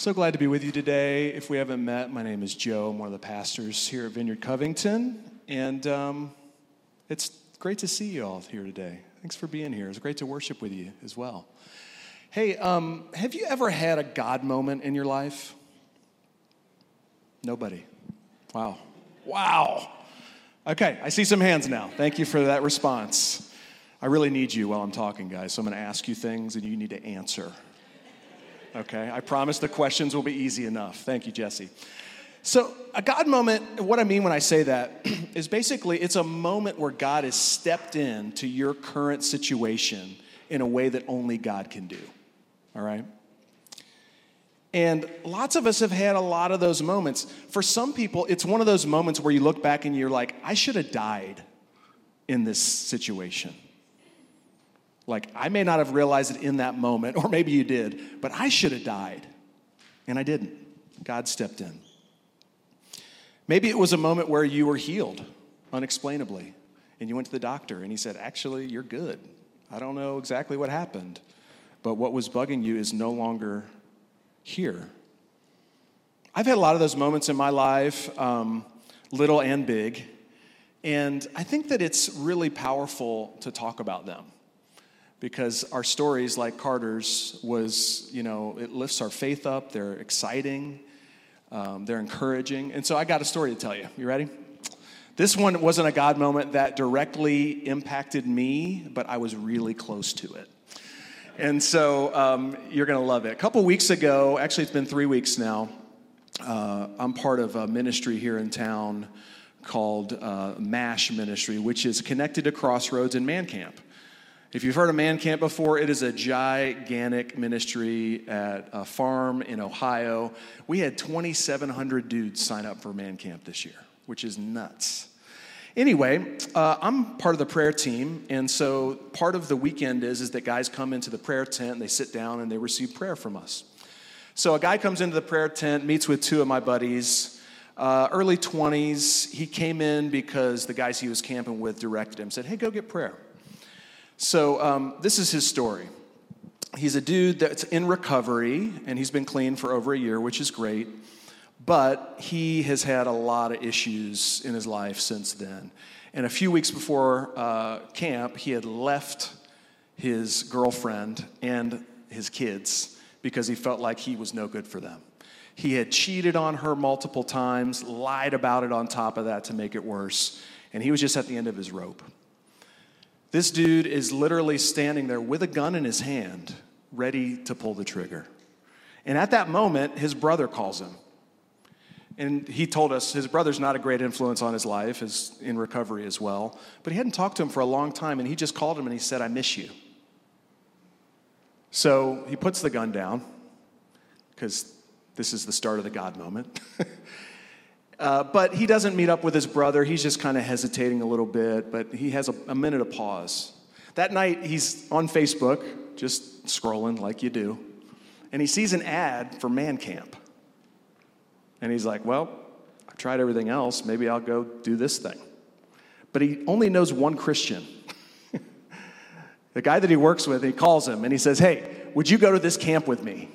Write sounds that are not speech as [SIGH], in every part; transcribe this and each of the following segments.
So glad to be with you today. If we haven't met, my name is Joe. I'm one of the pastors here at Vineyard Covington, and um, it's great to see you all here today. Thanks for being here. It's great to worship with you as well. Hey, um, have you ever had a God moment in your life? Nobody. Wow. Wow. Okay, I see some hands now. Thank you for that response. I really need you while I'm talking, guys, so I'm going to ask you things and you need to answer. Okay, I promise the questions will be easy enough. Thank you, Jesse. So, a God moment, what I mean when I say that, [CLEARS THROAT] is basically it's a moment where God has stepped in to your current situation in a way that only God can do. All right? And lots of us have had a lot of those moments. For some people, it's one of those moments where you look back and you're like, I should have died in this situation. Like, I may not have realized it in that moment, or maybe you did, but I should have died. And I didn't. God stepped in. Maybe it was a moment where you were healed unexplainably, and you went to the doctor, and he said, Actually, you're good. I don't know exactly what happened, but what was bugging you is no longer here. I've had a lot of those moments in my life, um, little and big, and I think that it's really powerful to talk about them because our stories, like Carter's, was, you know, it lifts our faith up. They're exciting, um, they're encouraging. And so I got a story to tell you. You ready? This one wasn't a God moment that directly impacted me, but I was really close to it. And so um, you're going to love it. A couple weeks ago, actually, it's been three weeks now, uh, I'm part of a ministry here in town called uh, MASH Ministry, which is connected to Crossroads and Man Camp. If you've heard of Man Camp before, it is a gigantic ministry at a farm in Ohio. We had 2,700 dudes sign up for Man Camp this year, which is nuts. Anyway, uh, I'm part of the prayer team, and so part of the weekend is, is that guys come into the prayer tent, and they sit down, and they receive prayer from us. So a guy comes into the prayer tent, meets with two of my buddies, uh, early 20s. He came in because the guys he was camping with directed him, said, hey, go get prayer. So, um, this is his story. He's a dude that's in recovery, and he's been clean for over a year, which is great. But he has had a lot of issues in his life since then. And a few weeks before uh, camp, he had left his girlfriend and his kids because he felt like he was no good for them. He had cheated on her multiple times, lied about it on top of that to make it worse, and he was just at the end of his rope. This dude is literally standing there with a gun in his hand, ready to pull the trigger. And at that moment, his brother calls him. And he told us his brother's not a great influence on his life, is in recovery as well. But he hadn't talked to him for a long time, and he just called him and he said, I miss you. So he puts the gun down, because this is the start of the God moment. [LAUGHS] Uh, but he doesn't meet up with his brother. He's just kind of hesitating a little bit, but he has a, a minute of pause. That night, he's on Facebook, just scrolling like you do, and he sees an ad for Man Camp. And he's like, Well, I've tried everything else. Maybe I'll go do this thing. But he only knows one Christian. [LAUGHS] the guy that he works with, he calls him and he says, Hey, would you go to this camp with me?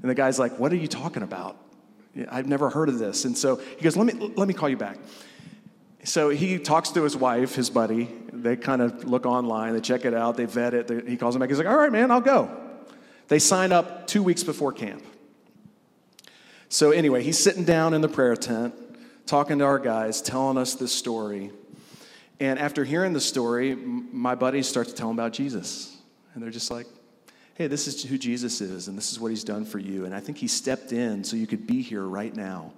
And the guy's like, What are you talking about? I've never heard of this. And so he goes, let me, let me call you back. So he talks to his wife, his buddy. They kind of look online, they check it out, they vet it. They, he calls him back. He's like, all right, man, I'll go. They sign up two weeks before camp. So anyway, he's sitting down in the prayer tent, talking to our guys, telling us this story. And after hearing the story, my buddies start to tell him about Jesus. And they're just like, hey, this is who Jesus is, and this is what he's done for you. And I think he stepped in so you could be here right now.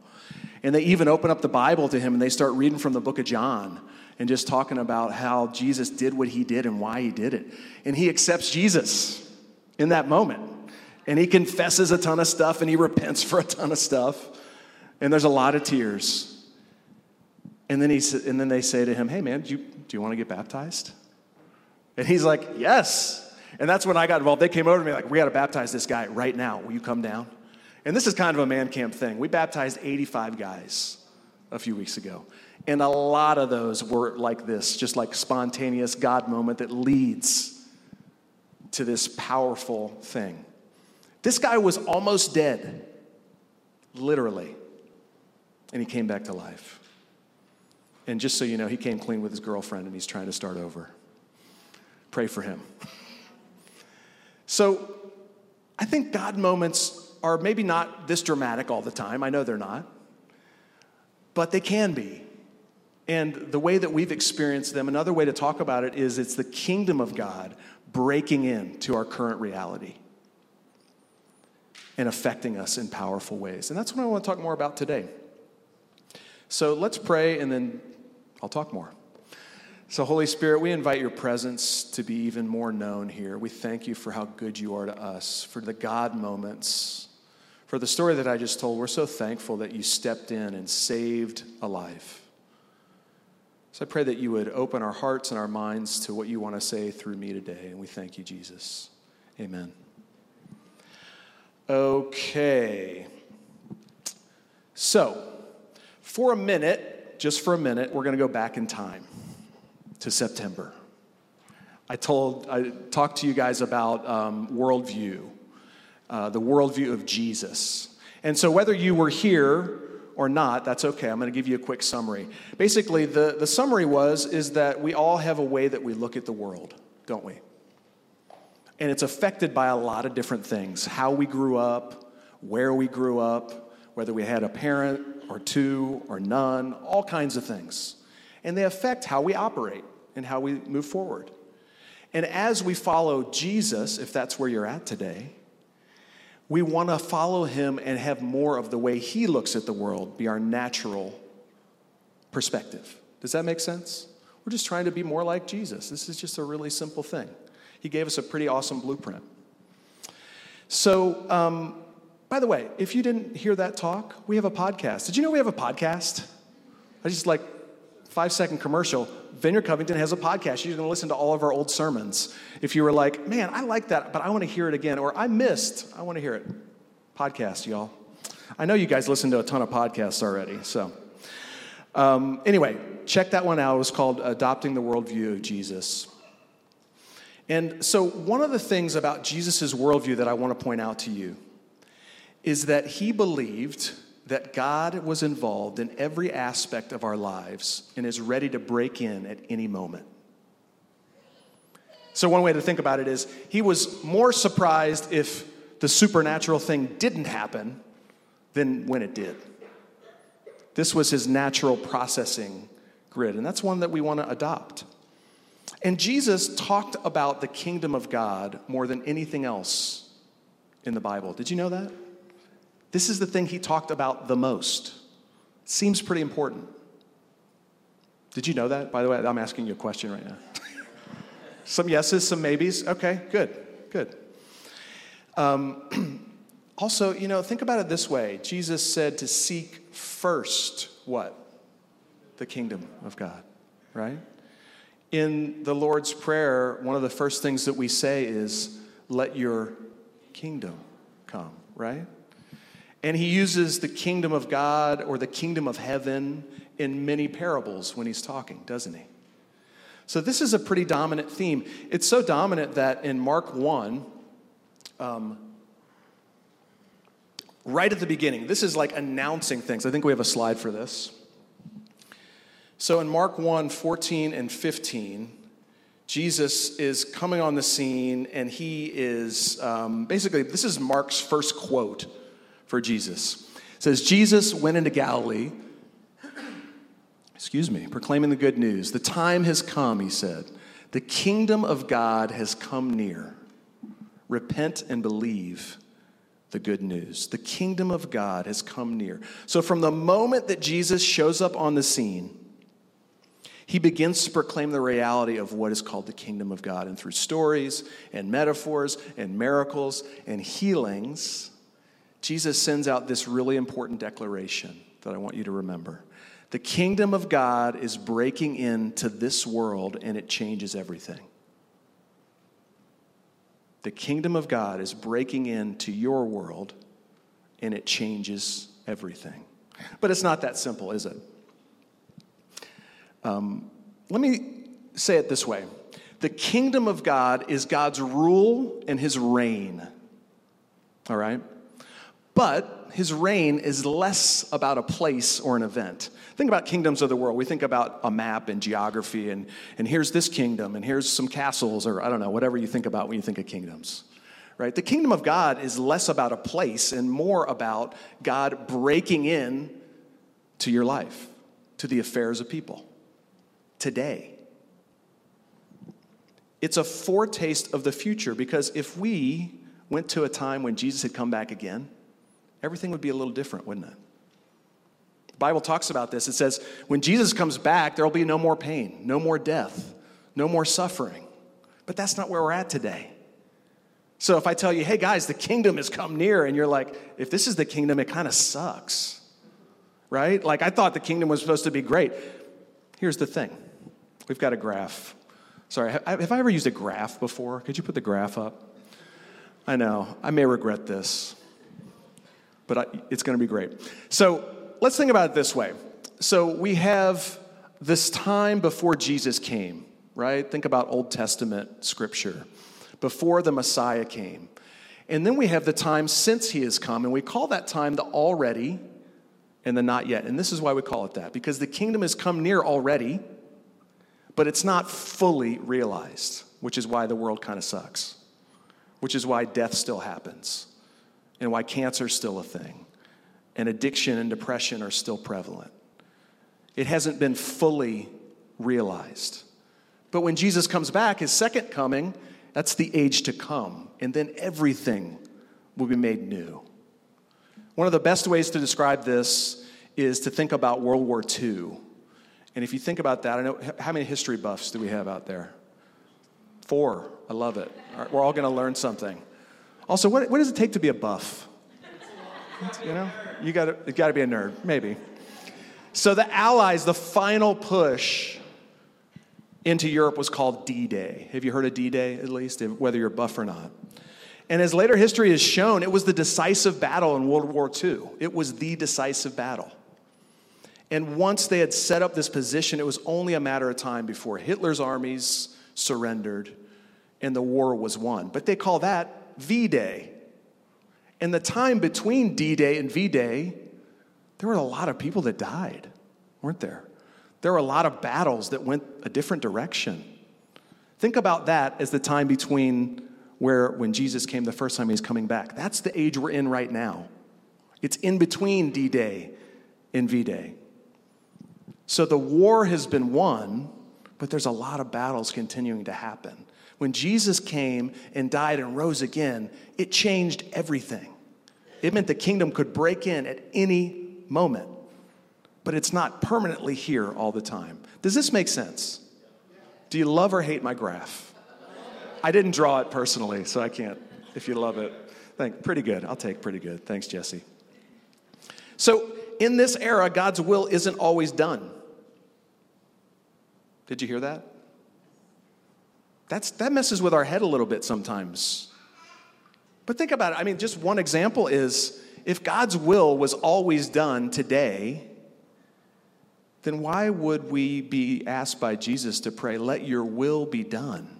And they even open up the Bible to him and they start reading from the book of John and just talking about how Jesus did what he did and why he did it. And he accepts Jesus in that moment. And he confesses a ton of stuff and he repents [LAUGHS] for a ton of stuff. And there's a lot of tears. And then, he, and then they say to him, Hey, man, do you, do you want to get baptized? And he's like, Yes. And that's when I got involved. They came over to me like, we got to baptize this guy right now. Will you come down? And this is kind of a man camp thing. We baptized 85 guys a few weeks ago. And a lot of those were like this, just like spontaneous God moment that leads to this powerful thing. This guy was almost dead literally. And he came back to life. And just so you know, he came clean with his girlfriend and he's trying to start over. Pray for him. So I think God moments are maybe not this dramatic all the time. I know they're not. But they can be. And the way that we've experienced them, another way to talk about it is it's the kingdom of God breaking into our current reality and affecting us in powerful ways. And that's what I want to talk more about today. So let's pray and then I'll talk more. So, Holy Spirit, we invite your presence to be even more known here. We thank you for how good you are to us, for the God moments, for the story that I just told. We're so thankful that you stepped in and saved a life. So, I pray that you would open our hearts and our minds to what you want to say through me today. And we thank you, Jesus. Amen. Okay. So, for a minute, just for a minute, we're going to go back in time to September. I told, I talked to you guys about um, worldview, uh, the worldview of Jesus. And so, whether you were here or not, that's okay. I'm going to give you a quick summary. Basically, the, the summary was is that we all have a way that we look at the world, don't we? And it's affected by a lot of different things how we grew up, where we grew up, whether we had a parent or two or none, all kinds of things. And they affect how we operate and how we move forward. And as we follow Jesus, if that's where you're at today, we want to follow him and have more of the way he looks at the world be our natural perspective. Does that make sense? We're just trying to be more like Jesus. This is just a really simple thing. He gave us a pretty awesome blueprint. So, um, by the way, if you didn't hear that talk, we have a podcast. Did you know we have a podcast? I just like five second commercial. Vineyard Covington has a podcast. You're going to listen to all of our old sermons. If you were like, man, I like that, but I want to hear it again, or I missed, I want to hear it. Podcast, y'all. I know you guys listen to a ton of podcasts already, so. Um, anyway, check that one out. It was called Adopting the Worldview of Jesus. And so, one of the things about Jesus' worldview that I want to point out to you is that he believed that God was involved in every aspect of our lives and is ready to break in at any moment. So, one way to think about it is he was more surprised if the supernatural thing didn't happen than when it did. This was his natural processing grid, and that's one that we want to adopt. And Jesus talked about the kingdom of God more than anything else in the Bible. Did you know that? This is the thing he talked about the most. Seems pretty important. Did you know that? By the way, I'm asking you a question right now. [LAUGHS] some yeses, some maybes. Okay, good, good. Um, [CLEARS THROAT] also, you know, think about it this way Jesus said to seek first what? The kingdom of God, right? In the Lord's Prayer, one of the first things that we say is, let your kingdom come, right? And he uses the kingdom of God or the kingdom of heaven in many parables when he's talking, doesn't he? So this is a pretty dominant theme. It's so dominant that in Mark 1, um, right at the beginning, this is like announcing things. I think we have a slide for this. So in Mark 1 14 and 15, Jesus is coming on the scene and he is um, basically, this is Mark's first quote for Jesus. It says, Jesus went into Galilee, excuse me, proclaiming the good news. The time has come, he said. The kingdom of God has come near. Repent and believe the good news. The kingdom of God has come near. So, from the moment that Jesus shows up on the scene, he begins to proclaim the reality of what is called the kingdom of God. And through stories and metaphors and miracles and healings, Jesus sends out this really important declaration that I want you to remember. The kingdom of God is breaking into this world and it changes everything. The kingdom of God is breaking into your world and it changes everything. But it's not that simple, is it? Um, let me say it this way the kingdom of God is God's rule and his reign. All right? But his reign is less about a place or an event. Think about kingdoms of the world. We think about a map and geography, and, and here's this kingdom, and here's some castles, or I don't know, whatever you think about when you think of kingdoms. Right? The kingdom of God is less about a place and more about God breaking in to your life, to the affairs of people today. It's a foretaste of the future because if we went to a time when Jesus had come back again, everything would be a little different, wouldn't it? The Bible talks about this. It says, when Jesus comes back, there will be no more pain, no more death, no more suffering. But that's not where we're at today. So if I tell you, hey guys, the kingdom has come near, and you're like, if this is the kingdom, it kind of sucks, right? Like I thought the kingdom was supposed to be great. Here's the thing we've got a graph. Sorry, have I ever used a graph before? Could you put the graph up? I know, I may regret this, but I, it's going to be great. So let's think about it this way. So we have this time before Jesus came, right? Think about Old Testament scripture, before the Messiah came. And then we have the time since he has come, and we call that time the already and the not yet. And this is why we call it that, because the kingdom has come near already, but it's not fully realized, which is why the world kind of sucks which is why death still happens and why cancer is still a thing and addiction and depression are still prevalent. It hasn't been fully realized. But when Jesus comes back, his second coming, that's the age to come. And then everything will be made new. One of the best ways to describe this is to think about World War II. And if you think about that, I know how many history buffs do we have out there? Four. I love it. we're all going to learn something. Also, what, what does it take to be a buff? You know, you gotta, you got to be a nerd, maybe. So the Allies, the final push into Europe was called D-Day. Have you heard of D-Day at least, whether you're buff or not? And as later history has shown, it was the decisive battle in World War II. It was the decisive battle. And once they had set up this position, it was only a matter of time before Hitler's armies surrendered and the war was won. But they call that V Day. In the time between D Day and V Day, there were a lot of people that died, weren't there? There were a lot of battles that went a different direction. Think about that as the time between where when Jesus came the first time he's coming back. That's the age we're in right now. It's in between D Day and V Day. So the war has been won, but there's a lot of battles continuing to happen. When Jesus came and died and rose again, it changed everything. It meant the kingdom could break in at any moment, but it's not permanently here all the time. Does this make sense? Do you love or hate my graph? I didn't draw it personally, so I can't. If you love it, thank. Pretty good. I'll take pretty good. Thanks, Jesse. So, in this era, God's will isn't always done. Did you hear that? That's, that messes with our head a little bit sometimes. But think about it. I mean, just one example is if God's will was always done today, then why would we be asked by Jesus to pray, let your will be done?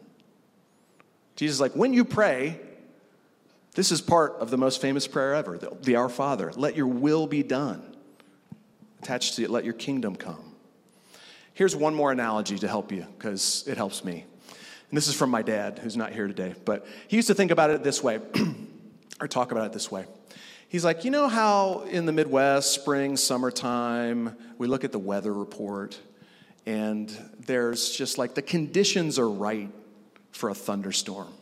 Jesus is like, when you pray, this is part of the most famous prayer ever, the, the Our Father, let your will be done. Attached to it, let your kingdom come. Here's one more analogy to help you because it helps me. And this is from my dad, who's not here today, but he used to think about it this way, [CLEARS THROAT] or talk about it this way. He's like, you know how in the Midwest, spring, summertime, we look at the weather report, and there's just like the conditions are right for a thunderstorm.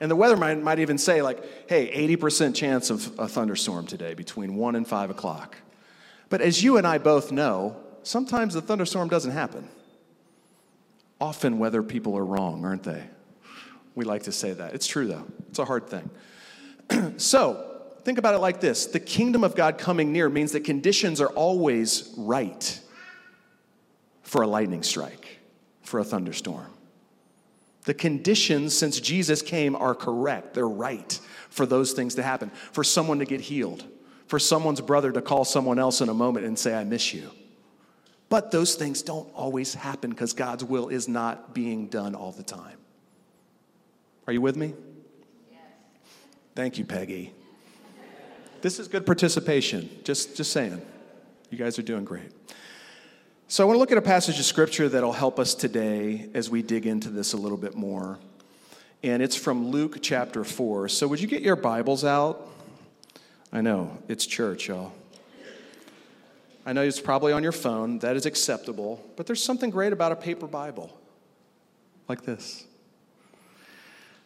And the weatherman might even say, like, hey, 80% chance of a thunderstorm today between 1 and 5 o'clock. But as you and I both know, sometimes the thunderstorm doesn't happen. Often, weather people are wrong, aren't they? We like to say that. It's true, though. It's a hard thing. [CLEARS THROAT] so, think about it like this the kingdom of God coming near means that conditions are always right for a lightning strike, for a thunderstorm. The conditions since Jesus came are correct, they're right for those things to happen, for someone to get healed, for someone's brother to call someone else in a moment and say, I miss you. But those things don't always happen because God's will is not being done all the time. Are you with me? Yes. Thank you, Peggy. This is good participation. Just, just saying. You guys are doing great. So, I want to look at a passage of scripture that'll help us today as we dig into this a little bit more. And it's from Luke chapter 4. So, would you get your Bibles out? I know, it's church, y'all. I know it's probably on your phone. That is acceptable. But there's something great about a paper Bible like this.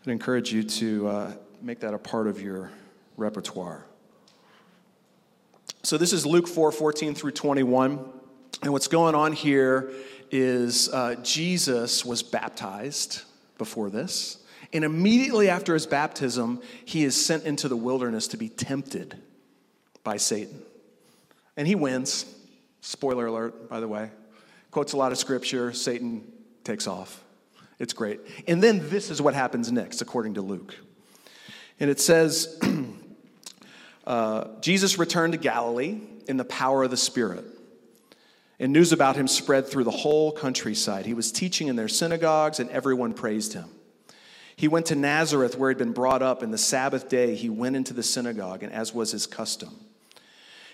I'd encourage you to uh, make that a part of your repertoire. So, this is Luke 4 14 through 21. And what's going on here is uh, Jesus was baptized before this. And immediately after his baptism, he is sent into the wilderness to be tempted by Satan. And he wins. Spoiler alert, by the way. Quotes a lot of scripture. Satan takes off. It's great. And then this is what happens next, according to Luke. And it says [CLEARS THROAT] uh, Jesus returned to Galilee in the power of the Spirit and news about him spread through the whole countryside. He was teaching in their synagogues, and everyone praised him. He went to Nazareth, where he'd been brought up, and the Sabbath day he went into the synagogue, and as was his custom,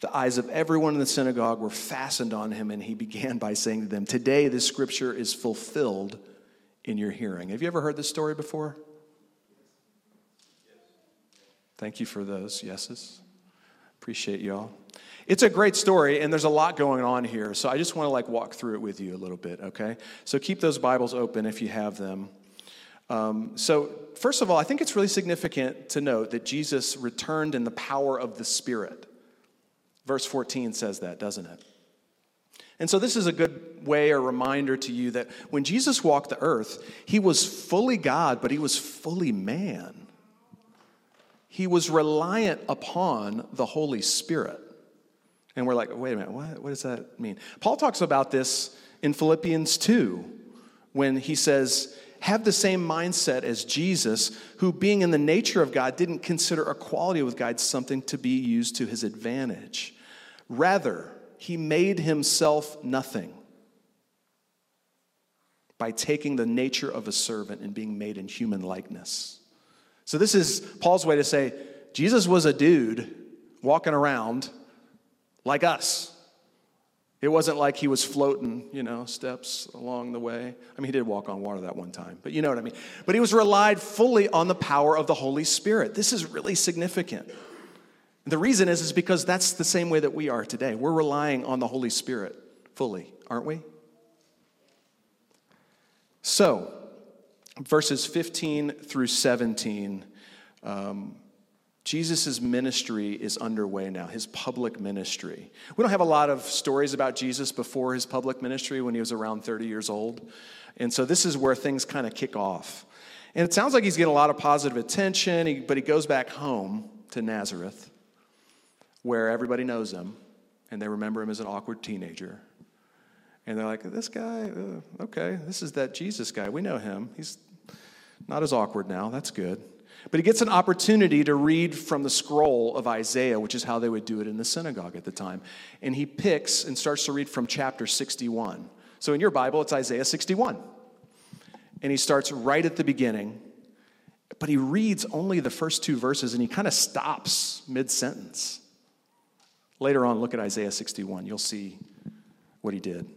The eyes of everyone in the synagogue were fastened on him, and he [LAUGHS] began by saying to them, Today this scripture is fulfilled in your hearing. Have you ever heard this story before? Thank you for those yeses. Appreciate y'all. It's a great story, and there's a lot going on here. So I just want to like walk through it with you a little bit, okay? So keep those Bibles open if you have them. Um, so, first of all, I think it's really significant to note that Jesus returned in the power of the Spirit. Verse 14 says that, doesn't it? And so, this is a good way or reminder to you that when Jesus walked the earth, he was fully God, but he was fully man. He was reliant upon the Holy Spirit. And we're like, wait a minute, what, what does that mean? Paul talks about this in Philippians 2 when he says, have the same mindset as Jesus, who, being in the nature of God, didn't consider equality with God something to be used to his advantage. Rather, he made himself nothing by taking the nature of a servant and being made in human likeness. So, this is Paul's way to say Jesus was a dude walking around like us. It wasn't like he was floating, you know, steps along the way. I mean, he did walk on water that one time, but you know what I mean. But he was relied fully on the power of the Holy Spirit. This is really significant. The reason is, is because that's the same way that we are today. We're relying on the Holy Spirit fully, aren't we? So, verses 15 through 17. Um, Jesus' ministry is underway now, his public ministry. We don't have a lot of stories about Jesus before his public ministry when he was around 30 years old. And so this is where things kind of kick off. And it sounds like he's getting a lot of positive attention, but he goes back home to Nazareth, where everybody knows him, and they remember him as an awkward teenager. And they're like, this guy, uh, okay, this is that Jesus guy. We know him. He's not as awkward now. That's good. But he gets an opportunity to read from the scroll of Isaiah, which is how they would do it in the synagogue at the time. And he picks and starts to read from chapter 61. So in your Bible, it's Isaiah 61. And he starts right at the beginning, but he reads only the first two verses and he kind of stops mid sentence. Later on, look at Isaiah 61. You'll see what he did.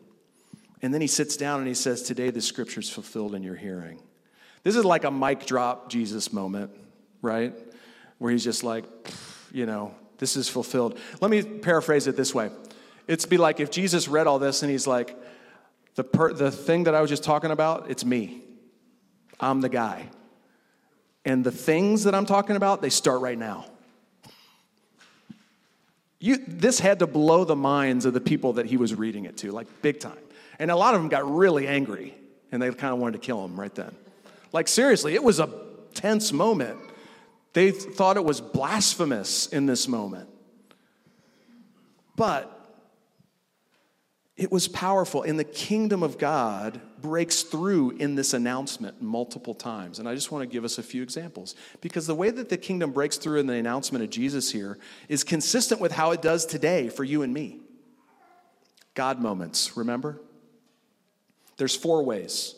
And then he sits down and he says, Today the scripture is fulfilled in your hearing. This is like a mic drop Jesus moment, right? Where he's just like, you know, this is fulfilled. Let me paraphrase it this way It's be like if Jesus read all this and he's like, the, per- the thing that I was just talking about, it's me. I'm the guy. And the things that I'm talking about, they start right now. You, this had to blow the minds of the people that he was reading it to, like big time. And a lot of them got really angry and they kind of wanted to kill him right then. Like, seriously, it was a tense moment. They thought it was blasphemous in this moment. But it was powerful, and the kingdom of God breaks through in this announcement multiple times. And I just want to give us a few examples because the way that the kingdom breaks through in the announcement of Jesus here is consistent with how it does today for you and me. God moments, remember? There's four ways.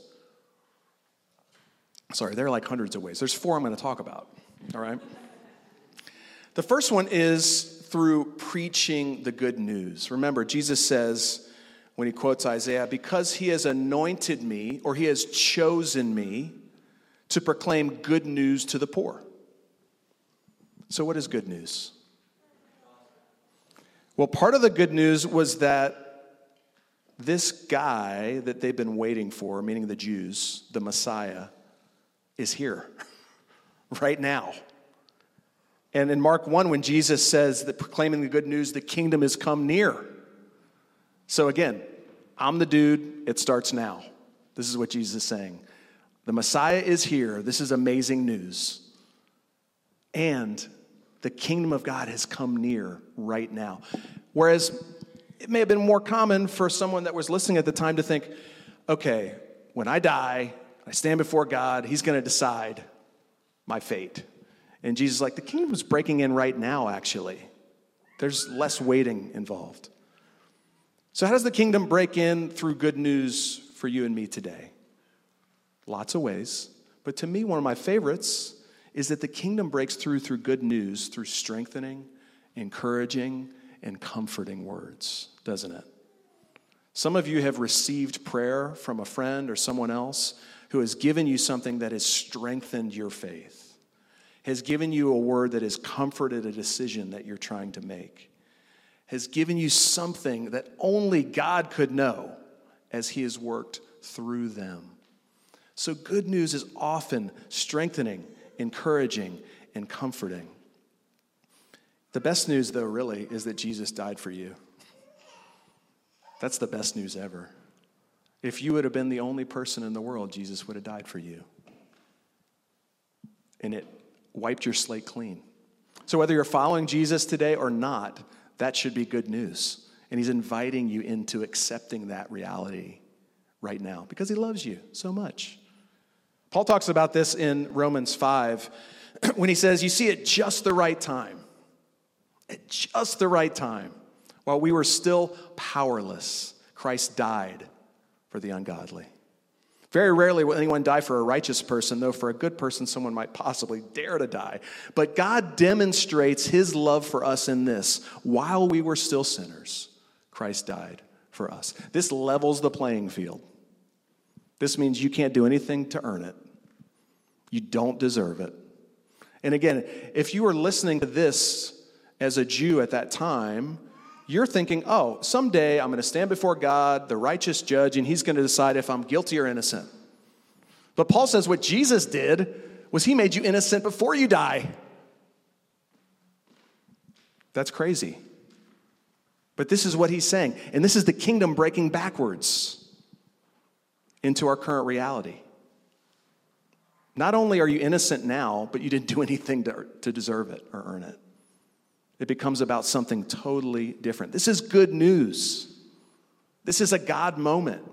Sorry, there are like hundreds of ways. There's four I'm going to talk about, all right? The first one is through preaching the good news. Remember, Jesus says, when he quotes Isaiah, because he has anointed me or he has chosen me to proclaim good news to the poor. So, what is good news? Well, part of the good news was that this guy that they've been waiting for, meaning the Jews, the Messiah, is here [LAUGHS] right now. And in Mark 1, when Jesus says that proclaiming the good news, the kingdom has come near. So again, I'm the dude, it starts now. This is what Jesus is saying. The Messiah is here. This is amazing news. And the kingdom of God has come near right now. Whereas it may have been more common for someone that was listening at the time to think, okay, when I die, I stand before God, He's going to decide my fate. And Jesus is like, the kingdom is breaking in right now, actually. There's less waiting involved. So, how does the kingdom break in through good news for you and me today? Lots of ways. But to me, one of my favorites is that the kingdom breaks through through good news, through strengthening, encouraging, and comforting words, doesn't it? Some of you have received prayer from a friend or someone else who has given you something that has strengthened your faith, has given you a word that has comforted a decision that you're trying to make has given you something that only God could know as He has worked through them. So, good news is often strengthening, encouraging, and comforting. The best news, though, really, is that Jesus died for you. That's the best news ever. If you would have been the only person in the world, Jesus would have died for you. And it wiped your slate clean. So, whether you're following Jesus today or not, that should be good news. And he's inviting you into accepting that reality right now because he loves you so much. Paul talks about this in Romans 5 [CLEARS THROAT] when he says, You see, at just the right time, at just the right time, while we were still powerless, Christ died for the ungodly. Very rarely will anyone die for a righteous person, though for a good person, someone might possibly dare to die. But God demonstrates his love for us in this while we were still sinners, Christ died for us. This levels the playing field. This means you can't do anything to earn it, you don't deserve it. And again, if you were listening to this as a Jew at that time, you're thinking, oh, someday I'm going to stand before God, the righteous judge, and he's going to decide if I'm guilty or innocent. But Paul says what Jesus did was he made you innocent before you die. That's crazy. But this is what he's saying. And this is the kingdom breaking backwards into our current reality. Not only are you innocent now, but you didn't do [LAUGHS] anything to, to deserve it or earn it. It becomes about something totally different. This is good news. This is a God moment.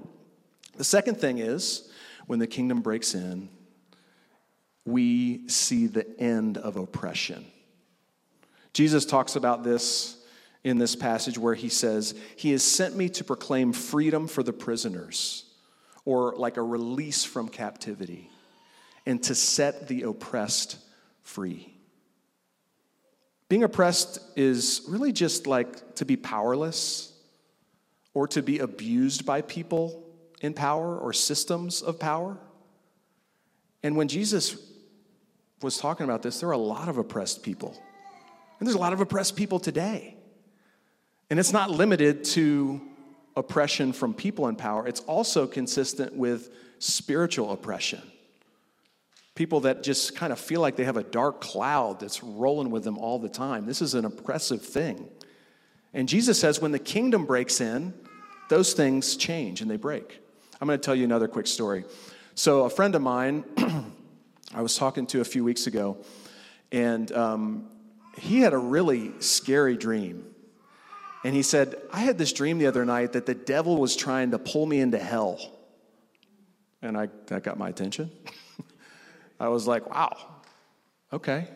The second thing is when the kingdom breaks in, we see the end of oppression. Jesus talks about this in this passage where he says, He has sent me to proclaim freedom for the prisoners, or like a release from captivity, and to set the oppressed free. Being oppressed is really just like to be powerless or to be abused by people in power or systems of power. And when Jesus was talking about this, there are a lot of oppressed people. And there's a lot of oppressed people today. And it's not limited to oppression from people in power, it's also consistent with spiritual oppression. People that just kind of feel like they have a dark cloud that's rolling with them all the time. This is an oppressive thing. And Jesus says when the kingdom breaks in, those things change and they break. I'm going to tell you another quick story. So, a friend of mine, [CLEARS THROAT] I was talking to a few weeks ago, and um, he had a really scary dream. And he said, I had this dream the other night that the devil was trying to pull me into hell. And I, that got my attention. [LAUGHS] I was like, wow, okay.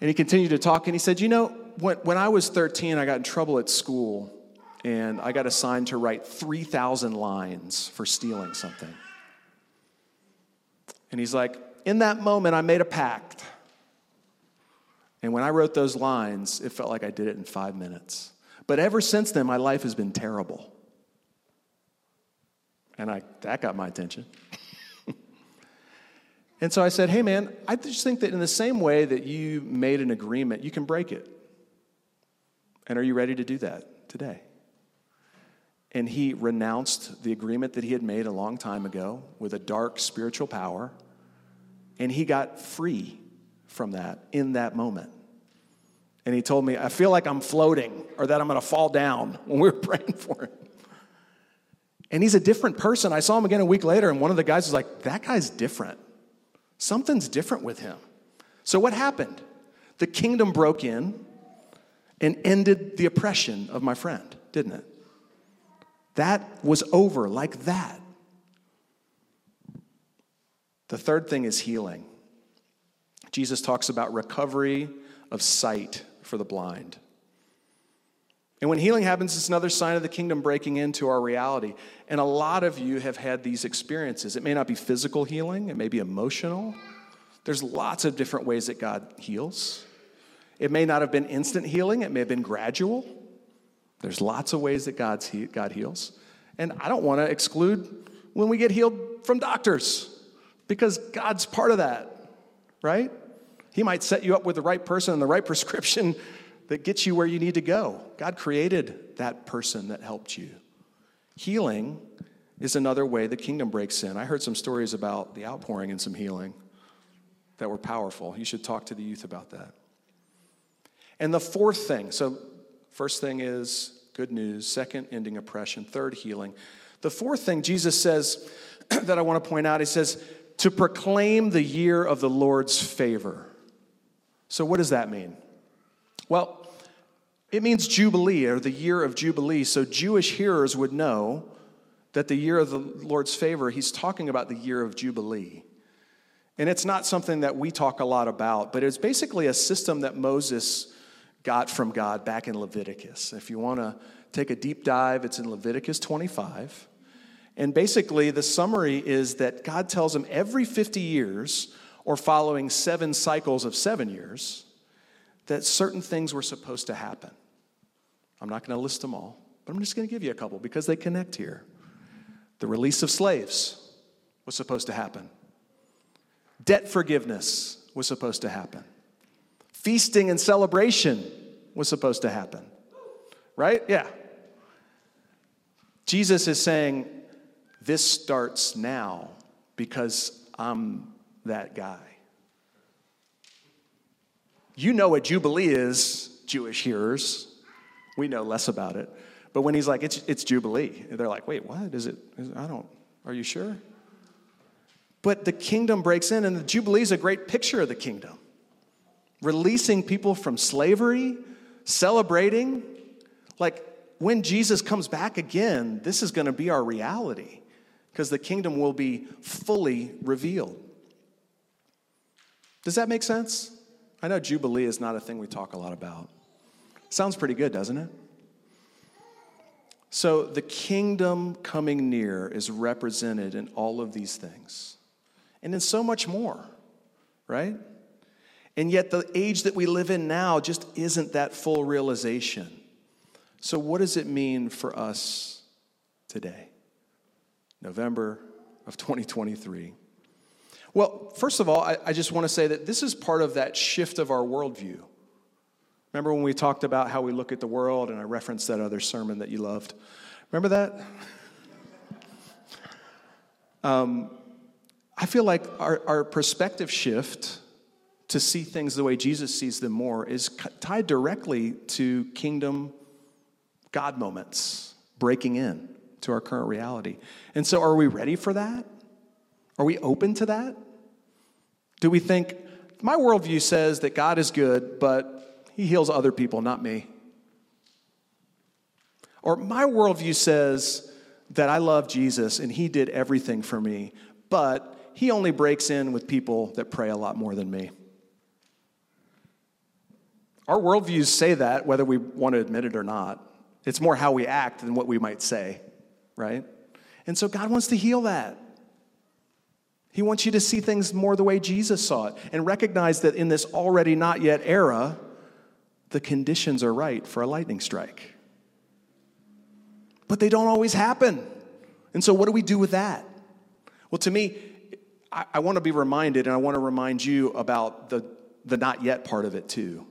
And he continued to talk, and he said, You know, when, when I was 13, I got in trouble at school, and I got assigned to write 3,000 lines for stealing something. And he's like, In that moment, I made a pact. And when I wrote those lines, it felt like I did it in five minutes. But ever since then, my life has been terrible. And I, that got my attention. And so I said, Hey, man, I just think that in the same way that you made an agreement, you can break it. And are you ready to do that today? And he renounced the agreement that he had made a long time ago with a dark spiritual power. And he got free from that in that moment. And he told me, I feel like I'm floating or that I'm going to fall down [LAUGHS] when we were praying for him. And he's a different person. I saw him again a week later, and one of the guys was like, That guy's different. Something's different with him. So, what happened? The kingdom broke in and ended the oppression of my friend, didn't it? That was over like that. The third thing is healing. Jesus talks about recovery of sight for the blind. And when healing happens, it's another sign of the kingdom breaking into our reality. And a lot of you have had these experiences. It may not be physical healing, it may be emotional. There's lots of different ways that God heals. It may not have been instant healing, it may have been gradual. There's lots of ways that God's he- God heals. And I don't want to exclude when we get healed from doctors because God's part of that, right? He might set you up with the right person and the right [LAUGHS] prescription that gets you where you need to go. God created that person that helped you. Healing is another way the kingdom breaks in. I heard some stories about the outpouring and some healing that were powerful. You should talk to the youth about that. And the fourth thing so, first thing is good news, second, ending oppression, third, healing. The fourth thing Jesus says [CLEARS THROAT] that I want to point out, he says, to proclaim the year of the Lord's favor. So, what does that mean? Well, it means Jubilee or the year of Jubilee. So Jewish hearers would know that the year of the Lord's favor, he's talking about the year of Jubilee. And it's not something that we talk a lot about, but it's basically a system that Moses got from God back in Leviticus. If you want to take a deep dive, it's in Leviticus 25. And basically, the summary is that God tells him every 50 years, or following seven cycles of seven years, that certain things were supposed to happen. I'm not going to list them all, but I'm just going to give you a couple because they connect here. The release of slaves was supposed to happen, debt forgiveness was supposed to happen, feasting and celebration was supposed to happen. Right? Yeah. Jesus is saying, This starts now because I'm that guy. You know what Jubilee is, Jewish hearers. We know less about it. But when he's like, it's, it's Jubilee, they're like, wait, what? Is it? Is, I don't, are you sure? But the kingdom breaks in, and the Jubilee is a great picture of the kingdom. Releasing people from slavery, celebrating. Like when Jesus comes back again, this is going to be our reality because the kingdom will be fully revealed. Does that make sense? I know Jubilee is not a thing we talk a lot about. Sounds pretty good, doesn't it? So, the kingdom coming near is represented in all of these things and in so much more, right? And yet, the age that we live in now just isn't that full realization. So, what does it mean for us today? November of 2023. Well, first of all, I, I just want to say that this is part of that shift of our worldview. Remember when we talked about how we look at the world, and I referenced that other sermon that you loved? Remember that? [LAUGHS] Um, I feel like our, our perspective shift to see things the way Jesus sees them more is tied directly to kingdom God moments breaking in to our current reality. And so, are we ready for that? Are we open to that? Do we think, my worldview says that God is good, but he heals other people, not me? Or my worldview says that I love Jesus and he did everything for me, but he only breaks in with people that pray a lot more than me. Our worldviews say that, whether we want to admit it or not. It's more how we act than what we might say, right? And so God wants to heal that. He wants you to see things more the way Jesus saw it and recognize that in this already not yet era, the conditions are right for a lightning strike. But they don't always happen. And so, what do we do with that? Well, to me, I, I want to be reminded, and I want to remind you about the, the not yet part of it too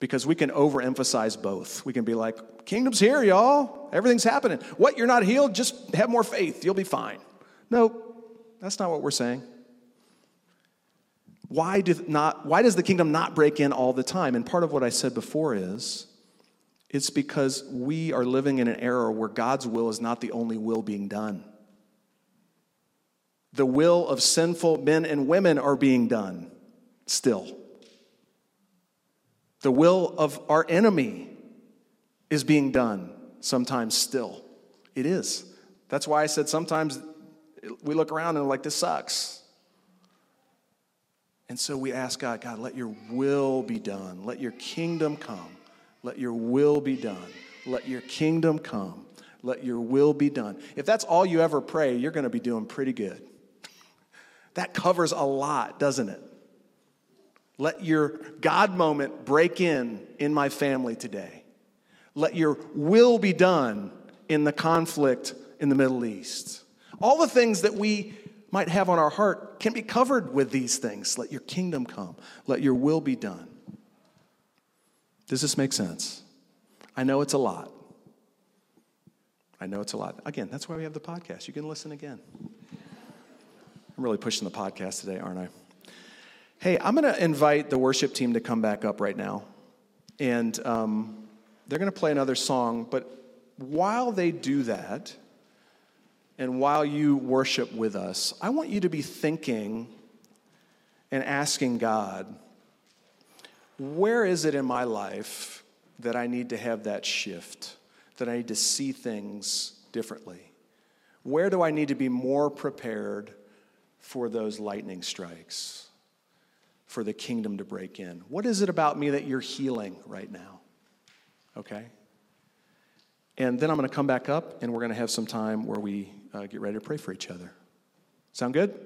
because we can overemphasize both. We can be like, kingdom's here, y'all. Everything's happening. What? You're not healed? Just have more faith. You'll be fine. No, that's not what we're saying. Why, do not, why does the kingdom not break in all the time? And part of what I said before is it's because we are living in an era where God's will is not the only will being done. The will of sinful men and women are being done still. The will of our enemy is being done sometimes still. It is. That's why I said sometimes we look around and we're like, this sucks. And so we ask God, God, let your will be done. Let your kingdom come. Let your will be done. Let your kingdom come. Let your will be done. If that's all you ever pray, you're going to be doing pretty good. [LAUGHS] That covers a lot, doesn't it? Let your God moment break in in my family today. Let your will be done in the conflict in the Middle East. All the things that we might have on our heart can be covered with these things. Let your kingdom come. Let your will be done. Does this make sense? I know it's a lot. I know it's a lot. Again, that's why we have the podcast. You can listen again. I'm really pushing the podcast today, aren't I? Hey, I'm going to invite the worship team to come back up right now. And um, they're going to play another song. But while they do that, and while you worship with us, I want you to be thinking and asking God, where is it in my life that I need to have that shift, that I need to see things differently? Where do I need to be more prepared for those lightning strikes? for the kingdom to break in? What is it about me that you're healing right now? Okay? And then I'm going to come back up and we're going to have some time where we uh, get ready to pray for each other. Sound good?